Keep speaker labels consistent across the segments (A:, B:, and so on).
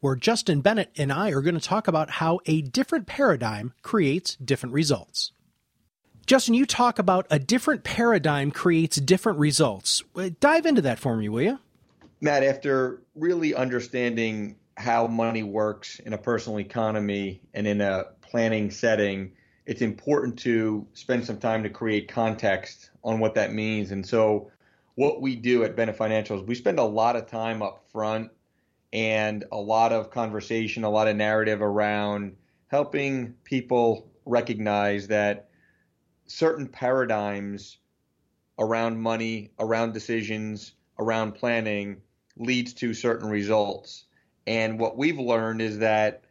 A: where Justin Bennett and I are going to talk about how a different paradigm creates different results. Justin, you talk about a different paradigm creates different results. Uh, dive into that for me, will you?
B: Matt, after really understanding how money works in a personal economy and in a planning setting, it's important to spend some time to create context on what that means. And so, what we do at Bennett Financials, we spend a lot of time up front and a lot of conversation, a lot of narrative around helping people recognize that certain paradigms around money, around decisions, around planning leads to certain results. And what we've learned is that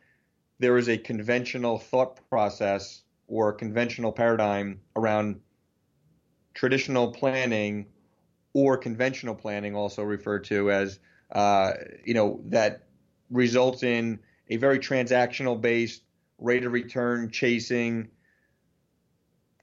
B: there is a conventional thought process or a conventional paradigm around traditional planning or conventional planning, also referred to as uh, you know, that results in a very transactional based rate of return chasing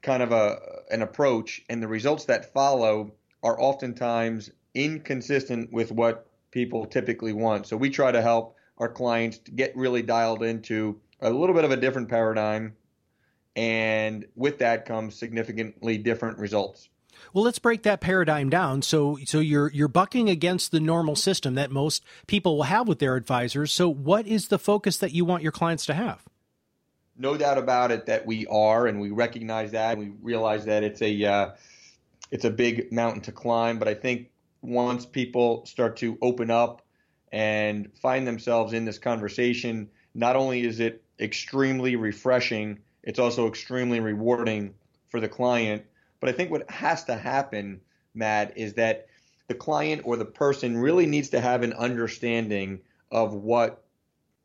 B: kind of a an approach and the results that follow are oftentimes inconsistent with what people typically want. So we try to help our clients to get really dialed into a little bit of a different paradigm and with that comes significantly different results.
A: Well, let's break that paradigm down. So, so you're you're bucking against the normal system that most people will have with their advisors. So, what is the focus that you want your clients to have?
B: No doubt about it that we are, and we recognize that, and we realize that it's a uh, it's a big mountain to climb. But I think once people start to open up and find themselves in this conversation, not only is it extremely refreshing, it's also extremely rewarding for the client but I think what has to happen, Matt, is that the client or the person really needs to have an understanding of what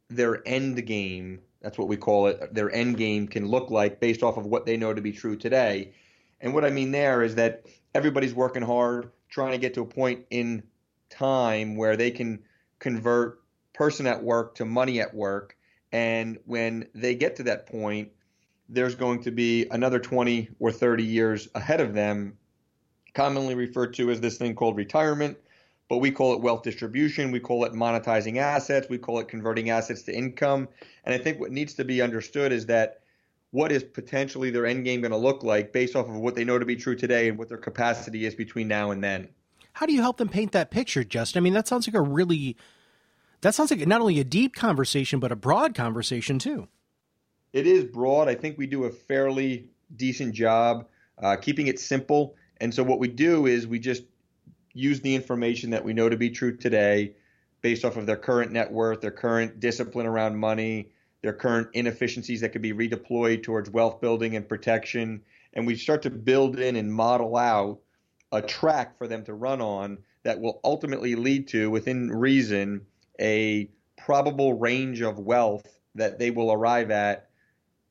B: their end game, that's what we call it, their end game can look like based off of what they know to be true today. And what I mean there is that everybody's working hard, trying to get to a point in time where they can convert person at work to money at work. And when they get to that point, there's going to be another 20 or 30 years ahead of them, commonly referred to as this thing called retirement, but we call it wealth distribution. We call it monetizing assets. We call it converting assets to income. And I think what needs to be understood is that what is potentially their end game going to look like based off of what they know to be true today and what their capacity is between now and then.
A: How do you help them paint that picture, Justin? I mean, that sounds like a really that sounds like not only a deep conversation but a broad conversation too
B: it is broad. I think we do a fairly decent job uh, keeping it simple. And so what we do is we just use the information that we know to be true today based off of their current net worth, their current discipline around money, their current inefficiencies that could be redeployed towards wealth building and protection. And we start to build in and model out a track for them to run on that will ultimately lead to, within reason, a probable range of wealth that they will arrive at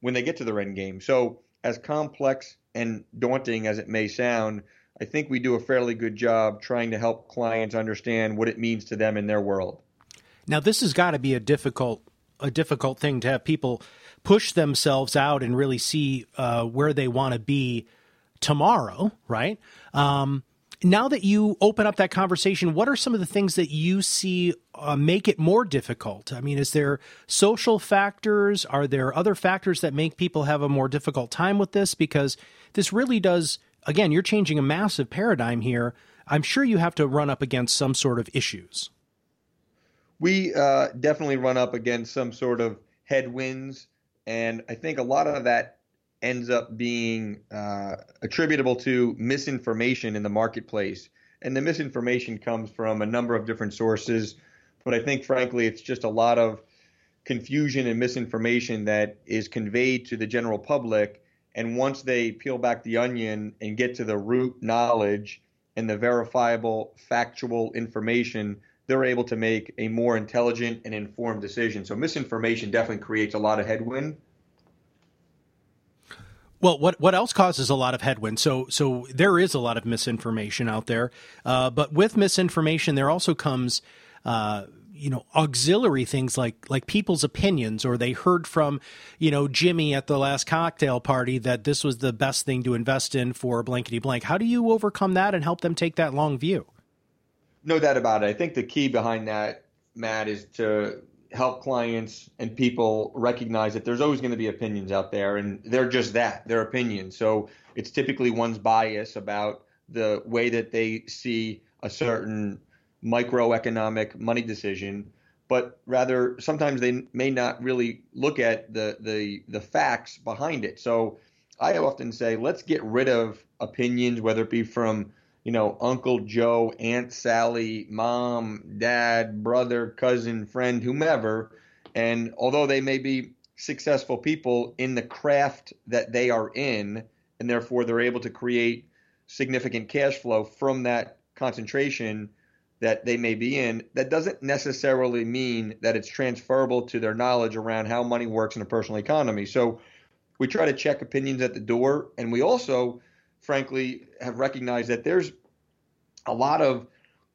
B: when they get to their end game. So, as complex and daunting as it may sound, I think we do a fairly good job trying to help clients understand what it means to them in their world.
A: Now, this has got to be a difficult a difficult thing to have people push themselves out and really see uh, where they want to be tomorrow, right? Um, now that you open up that conversation, what are some of the things that you see uh, make it more difficult? I mean, is there social factors? Are there other factors that make people have a more difficult time with this? Because this really does, again, you're changing a massive paradigm here. I'm sure you have to run up against some sort of issues.
B: We uh, definitely run up against some sort of headwinds. And I think a lot of that ends up being uh, attributable to misinformation in the marketplace. And the misinformation comes from a number of different sources. But I think, frankly, it's just a lot of confusion and misinformation that is conveyed to the general public. And once they peel back the onion and get to the root knowledge and the verifiable, factual information, they're able to make a more intelligent and informed decision. So misinformation definitely creates a lot of headwind
A: Well, what what else causes a lot of headwind? So so there is a lot of misinformation out there, uh, but with misinformation, there also comes. Uh, you know auxiliary things like like people's opinions or they heard from you know Jimmy at the last cocktail party that this was the best thing to invest in for blankety blank how do you overcome that and help them take that long view
B: no doubt about it i think the key behind that matt is to help clients and people recognize that there's always going to be opinions out there and they're just that they're opinions. So it's typically one's bias about the way that they see a certain microeconomic money decision but rather sometimes they may not really look at the the the facts behind it. So i often say let's get rid of opinions whether it be from you know, Uncle Joe, Aunt Sally, mom, dad, brother, cousin, friend, whomever. And although they may be successful people in the craft that they are in, and therefore they're able to create significant cash flow from that concentration that they may be in, that doesn't necessarily mean that it's transferable to their knowledge around how money works in a personal economy. So we try to check opinions at the door, and we also frankly, have recognized that there's a lot of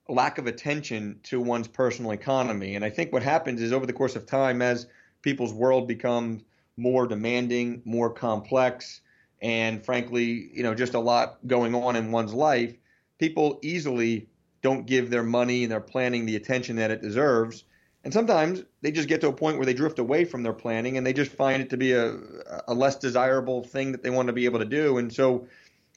B: lack of attention to one's personal economy. And I think what happens is over the course of time, as people's world becomes more demanding, more complex, and frankly, you know, just a lot going on in one's life, people easily don't give their money and their planning the attention that it deserves. And sometimes they just get to a point where they drift away from their planning and they just find it to be a, a less desirable thing that they want to be able to do. And so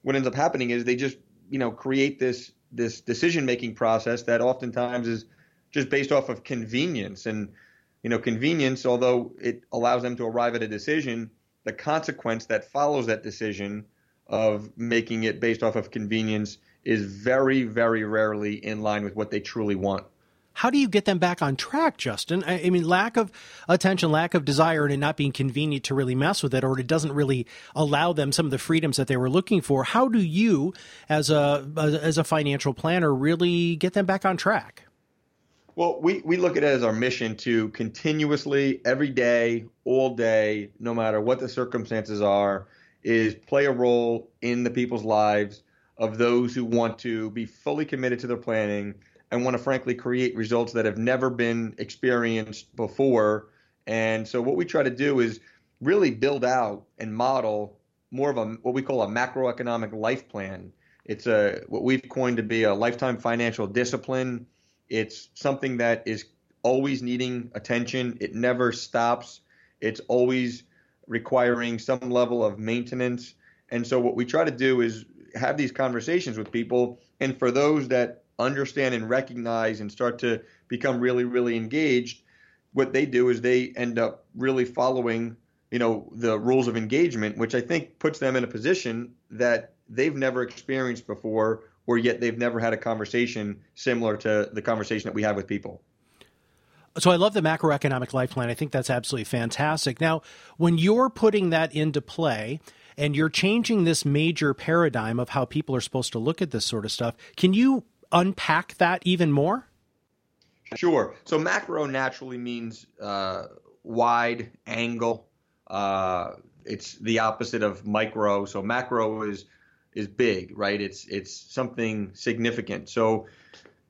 B: what ends up happening is they just you know create this this decision making process that oftentimes is just based off of convenience. And you know convenience although it allows them to arrive at a decision the consequence that follows that decision of making it based off of convenience is very very rarely in line with what they truly want
A: how do you get them back on track, Justin? I, I, mean, lack of attention, lack of desire, and it not being convenient to really mess with it, or it doesn't really allow them some of the freedoms that they were looking for. How do you, as a as a financial planner, really get them back on track?
B: Well, we, we look at it as our mission to continuously, every day, all day, no matter what the circumstances are, is play a role in the people's lives of those who want to be fully committed to their planning and want to frankly create results that have never been experienced before. And so what we try to do is really build out and model more of a what we call a macroeconomic life plan. It's a what we've coined to be a lifetime financial discipline. It's something that is always needing attention. It never stops. It's always requiring some level of maintenance. And so what we try to do is have these conversations with people and for those that understand and recognize and start to become really, really engaged, what they do is they end up really following, you know, the rules of engagement, which I think puts them in a position that they've never experienced before, or yet they've never had a conversation similar to the conversation that we have with people.
A: So I love the macroeconomic life plan. I think that's absolutely fantastic. Now, when you're putting that into play, and you're changing this major paradigm of how people are supposed to look at this sort of stuff. Can you unpack that even more?
B: Sure. So macro naturally means uh, wide angle. Uh, it's the opposite of micro. So macro is is big, right? It's it's something significant. So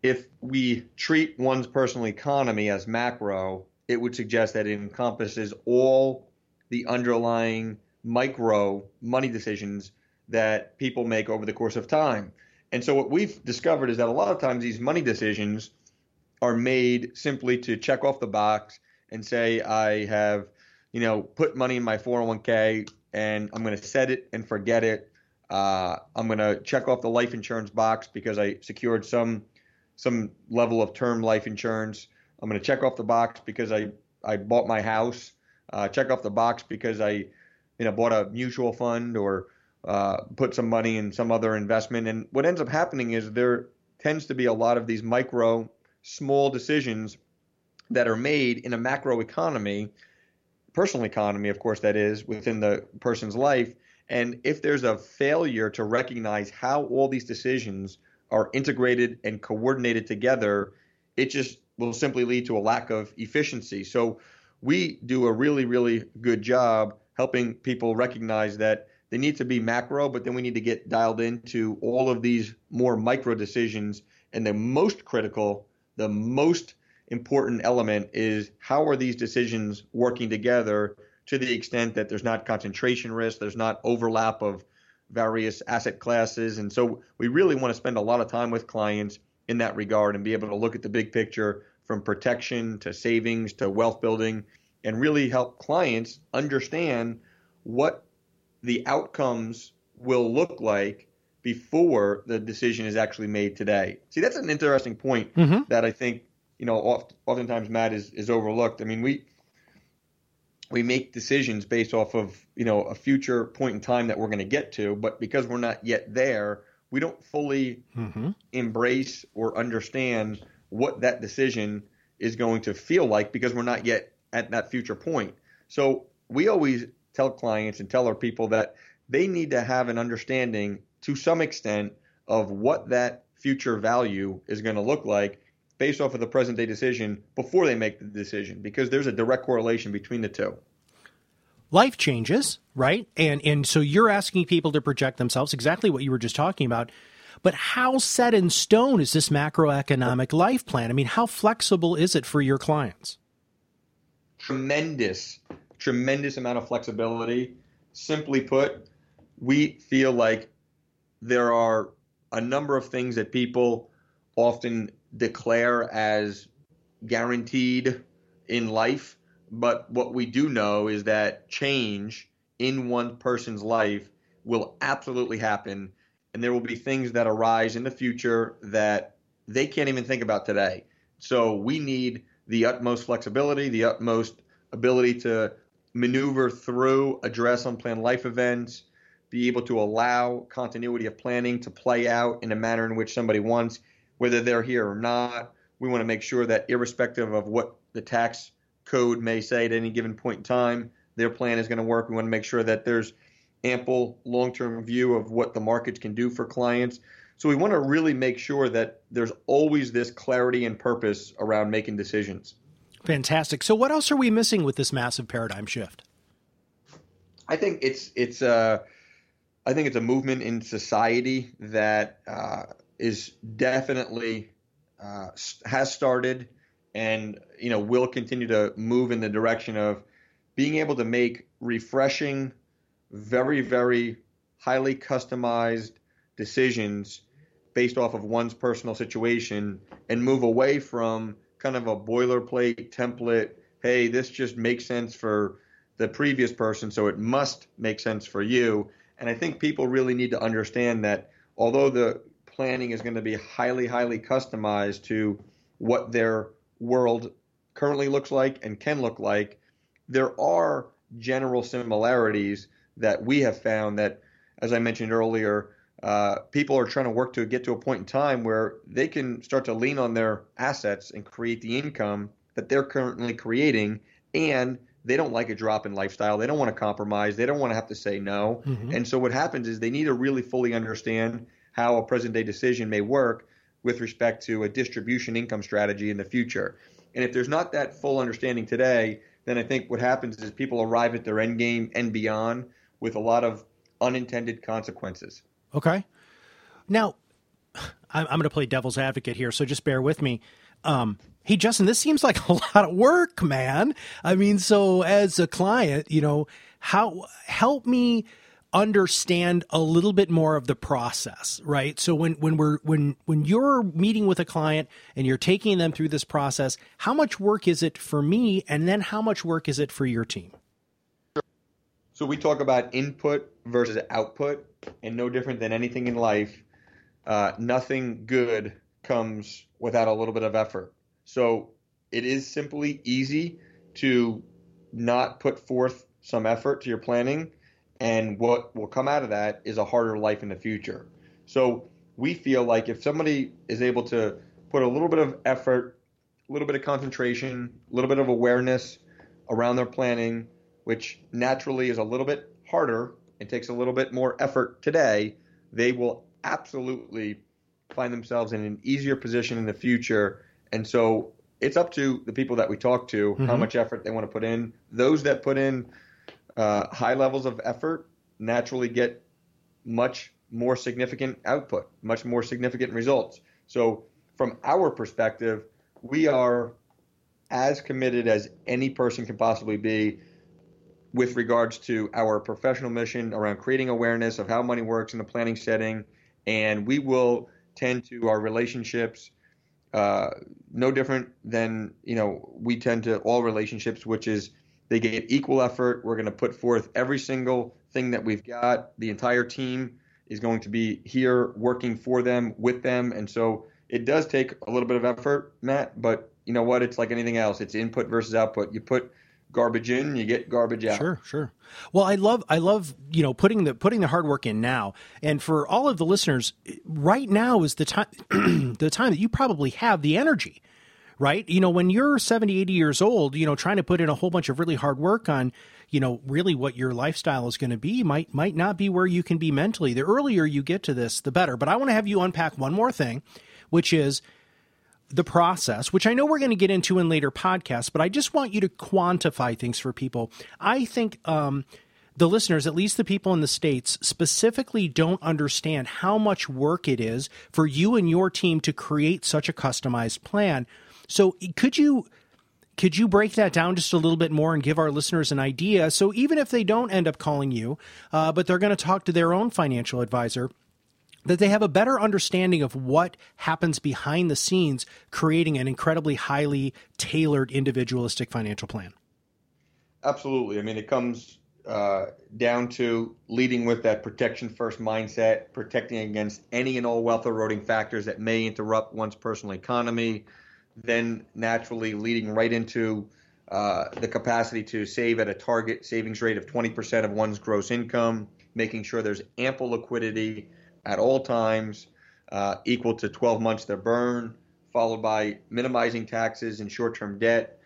B: if we treat one's personal economy as macro, it would suggest that it encompasses all the underlying micro money decisions that people make over the course of time. And so what we've discovered is that a lot of times these money decisions are made simply to check off the box and say I have, you know, put money in my 401k and I'm going to set it and forget it. Uh, I'm going to check off the life insurance box because I secured some some level of term life insurance. I'm going to check off the box because I I bought my house. Uh, check off the box because I, you know, bought a mutual fund or uh, put some money in some other investment. And what ends up happening is there tends to be a lot of these micro, small decisions that are made in a macro economy, personal economy, of course, that is within the person's life. And if there's a failure to recognize how all these decisions are integrated and coordinated together, it just will simply lead to a lack of efficiency. So we do a really, really good job helping people recognize that they need to be macro, but then we need to get dialed into all of these more micro decisions. And the most critical, the most important element is how are these decisions working together to the extent that there's not concentration risk, there's not overlap of various asset classes. And so we really want to spend a lot of time with clients in that regard and be able to look at the big picture from protection to savings to wealth building and really help clients understand what the outcomes will look like before the decision is actually made today. See, that's an interesting point mm-hmm. that I think, you know, oft, oftentimes Matt is, is overlooked. I mean, we we make decisions based off of, you know, a future point in time that we're going to get to, but because we're not yet there, we don't fully mm-hmm. embrace or understand what that decision is going to feel like because we're not yet at that future point. So we always tell clients and tell our people that they need to have an understanding to some extent of what that future value is going to look like based off of the present day decision before they make the decision because there's a direct correlation between the two
A: life changes, right? And and so you're asking people to project themselves exactly what you were just talking about. But how set in stone is this macroeconomic life plan? I mean, how flexible is it for your clients?
B: Tremendous, tremendous amount of flexibility. Simply put, we feel like there are a number of things that people often declare as guaranteed in life but what we do know is that change in one person's life will absolutely happen. And there will be things that arise in the future that they can't even think about today. So we need the utmost flexibility, the utmost ability to maneuver through, address unplanned life events, be able to allow continuity of planning to play out in a manner in which somebody wants, whether they're here or not. We want to make sure that, irrespective of what the tax code may say at any given point in time their plan is going to work. We want to make sure that there's ample long term view of what the markets can do for clients. So we want to really make sure that there's always this clarity and purpose around making decisions.
A: Fantastic. So what else are we missing with this massive paradigm shift?
B: I think it's it's a uh, think it's a movement in society that uh, is definitely uh, has started and you know will continue to move in the direction of being able to make refreshing, very very highly customized decisions based off of one's personal situation and move away from kind of a boilerplate template. Hey, this just makes sense for the previous person, so it must make sense for you. And I think people really need to understand that although the planning is going to be highly, highly customized to what their world currently looks like and can look like, there are general similarities that we have found that, as I mentioned earlier, uh, people are trying to work to get to a point in time where they can start to lean on their assets and create the income that they're currently creating, and they don't like a drop in lifestyle. They don't want to compromise. They don't want to have to say no. Mm-hmm. And so what happens is they need to really fully understand how a present day decision may work with respect to a distribution income strategy in the future. And if there's not that full understanding today, then I think what happens is people arrive at their end game and beyond with a lot of unintended consequences.
A: Okay. Now, I'm, going to play devil's advocate here, so just bear with me. Um, hey, Justin, this seems like a lot of work, man. I mean, so as a client, you know, how help me understand a little bit more of the process, right? So when when we're when when you're meeting with a client and you're taking them through this process, how much work is it for me and then how much work is it for your team?
B: So we talk about input versus output and no different than anything in life, uh, nothing good comes without a little bit of effort. So it is simply easy to not put forth some effort to your planning and what will come out of that is a harder life in the future. So we feel like if somebody is able to put a little bit of effort, a little bit of concentration, a little bit of awareness around their planning, which naturally is a little bit harder and takes a little bit more effort today, they will absolutely find themselves in an easier position in the future. And so it's up to the people that we talk to mm-hmm. how much effort they want to put in. Those that put in uh, high levels of effort naturally get much more significant output, much more significant results. So, from our perspective, we are as committed as any person can possibly be with regards to our professional mission around creating awareness of how money works in the planning setting. And we will tend to our relationships uh, no different than you know we tend to all relationships, which is they get equal effort. We're going to put forth every single thing that we've got. The entire team is going to be here working for them, with them, and so it does take a little bit of effort, Matt. But you know what? It's like anything else. It's input versus output. You put garbage in, you get garbage out.
A: Sure, sure. Well, I love I love, you know, putting the putting the hard work in now. And for all of the listeners, right now is the time the time that you probably have the energy. Right? You know, when you're 70, 80 years old, you know, trying to put in a whole bunch of really hard work on, you know, really what your lifestyle is going to be might might not be where you can be mentally. The earlier you get to this, the better. But I want to have you unpack one more thing, which is the process, which I know we're going to get into in later podcasts, but I just want you to quantify things for people. I think um, the listeners, at least the people in the States, specifically don't understand how much work it is for you and your team to create such a customized plan. So could you could you break that down just a little bit more and give our listeners an idea? So even if they don't end up calling you, uh, but they're going to talk to their own financial advisor, that they have a better understanding of what happens behind the scenes, creating an incredibly highly tailored individualistic financial plan.
B: Absolutely. I mean, it comes uh, down to leading with that protection first mindset, protecting against any and all wealth eroding factors that may interrupt one's personal economy, then naturally leading right into uh, the capacity to save at a target savings rate of 20% of one's gross income, making sure there's ample liquidity at all times, uh, equal to 12 months their burn, followed by minimizing taxes and short term debt,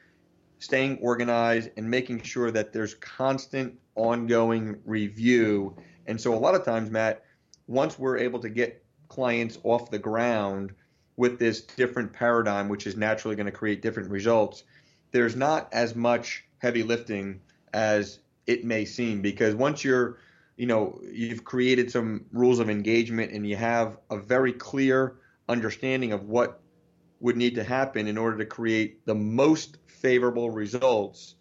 B: staying organized, and making sure that there's constant ongoing review. And so, a lot of times, Matt, once we're able to get clients off the ground with this different paradigm, which is naturally going to create different results, there's not as much heavy lifting as it may seem because once you're you know you've created some rules of engagement and you have a very clear understanding of what would need to happen in order to create the most favorable results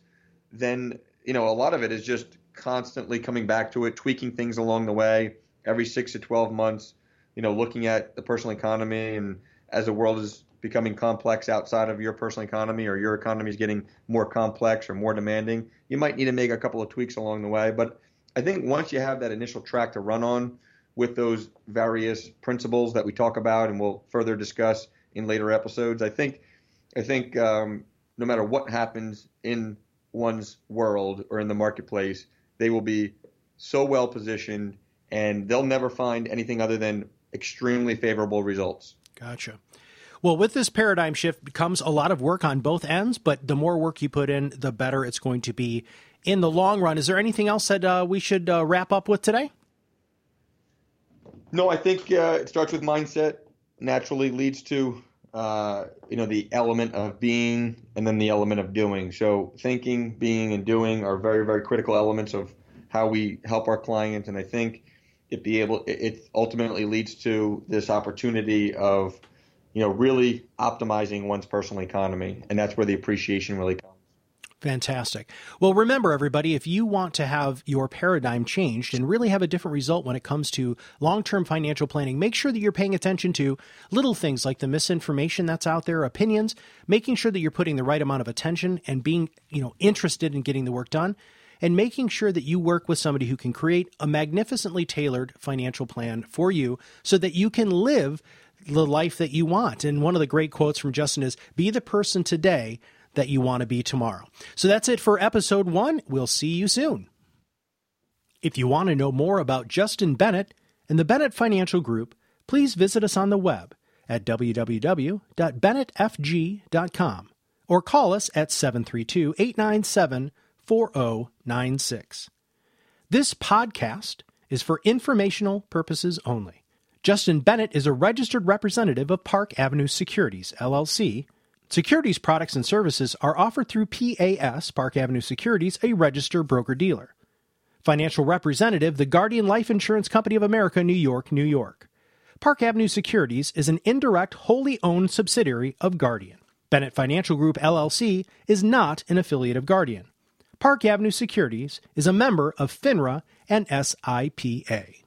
B: then you know a lot of it is just constantly coming back to it tweaking things along the way. Every 6 to 12 months you know looking at the personal economy and as the world is becoming complex outside of your personal economy or your economy is getting more complex or more demanding you might need to make a couple of tweaks along the way. But I think once you have that initial track to run on with those various principles that we talk about and we'll further discuss in later episodes, I think I think um, no matter what happens in one's world or in the marketplace, they will be so well positioned and they'll never find anything other than extremely favorable results.
A: Gotcha. Well, with this paradigm shift comes a lot of work on both ends, but the more work you put in, the better it's going to be in the long run. Is there anything else that uh, we should uh, wrap up with today?
B: No, I think uh, it starts with mindset. Naturally leads to uh, you know the element of being and then the element of doing. So thinking, being, and doing are very very critical elements of how we help our clients. And I think it be able it ultimately leads to this opportunity of you know really optimizing one's personal economy, and that's where the appreciation really comes.
A: Fantastic. Well, remember, everybody, if you want to have your paradigm changed and really have a different result when it comes to long term financial planning, make sure that you're paying attention to little things like the misinformation that's out there, opinions, making sure that you're putting the right amount of attention and being, you know, interested in getting the work done, and making sure that you work with somebody who can create a magnificently tailored financial plan for you so that you can live the life that you want. And one of the great quotes from Justin is be the person today that you want to be tomorrow. So that's it for episode one. We'll see you soon. If you want to know more about Justin Bennett and the Bennett Financial Group, please visit us on the web at www.bennettfg.com or call us at 732 897 4096. This podcast is for informational purposes only. Justin Bennett is a registered representative of Park Avenue Securities, LLC Securities products and services are offered through PAS, Park Avenue Securities, a registered broker dealer. Financial representative, the Guardian Life Insurance Company of America, New York, New York. Park Avenue Securities is an indirect, wholly owned subsidiary of Guardian. Bennett Financial Group LLC is not an affiliate of Guardian. Park Avenue Securities is a member of FINRA and SIPA.